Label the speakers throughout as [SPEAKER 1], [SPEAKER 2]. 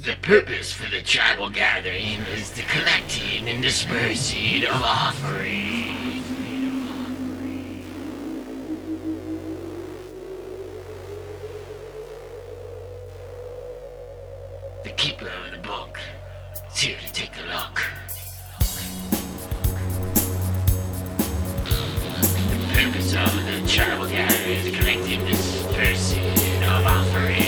[SPEAKER 1] The purpose for the tribal gathering is the collecting and dispersing of offerings. The keeper of the book is here to take a look. The purpose of the tribal gathering is collecting and dispersing of offerings.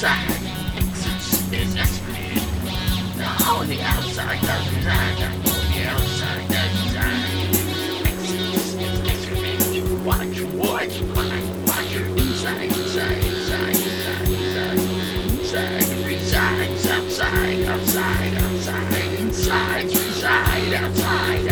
[SPEAKER 1] inside exists in expertise. Now on the outside does design, on the outside does design. Exists in expertise. Watch, watch, watch, watch your inside, inside, inside, inside, inside, inside. Resides outside, outside, outside, inside, reside outside.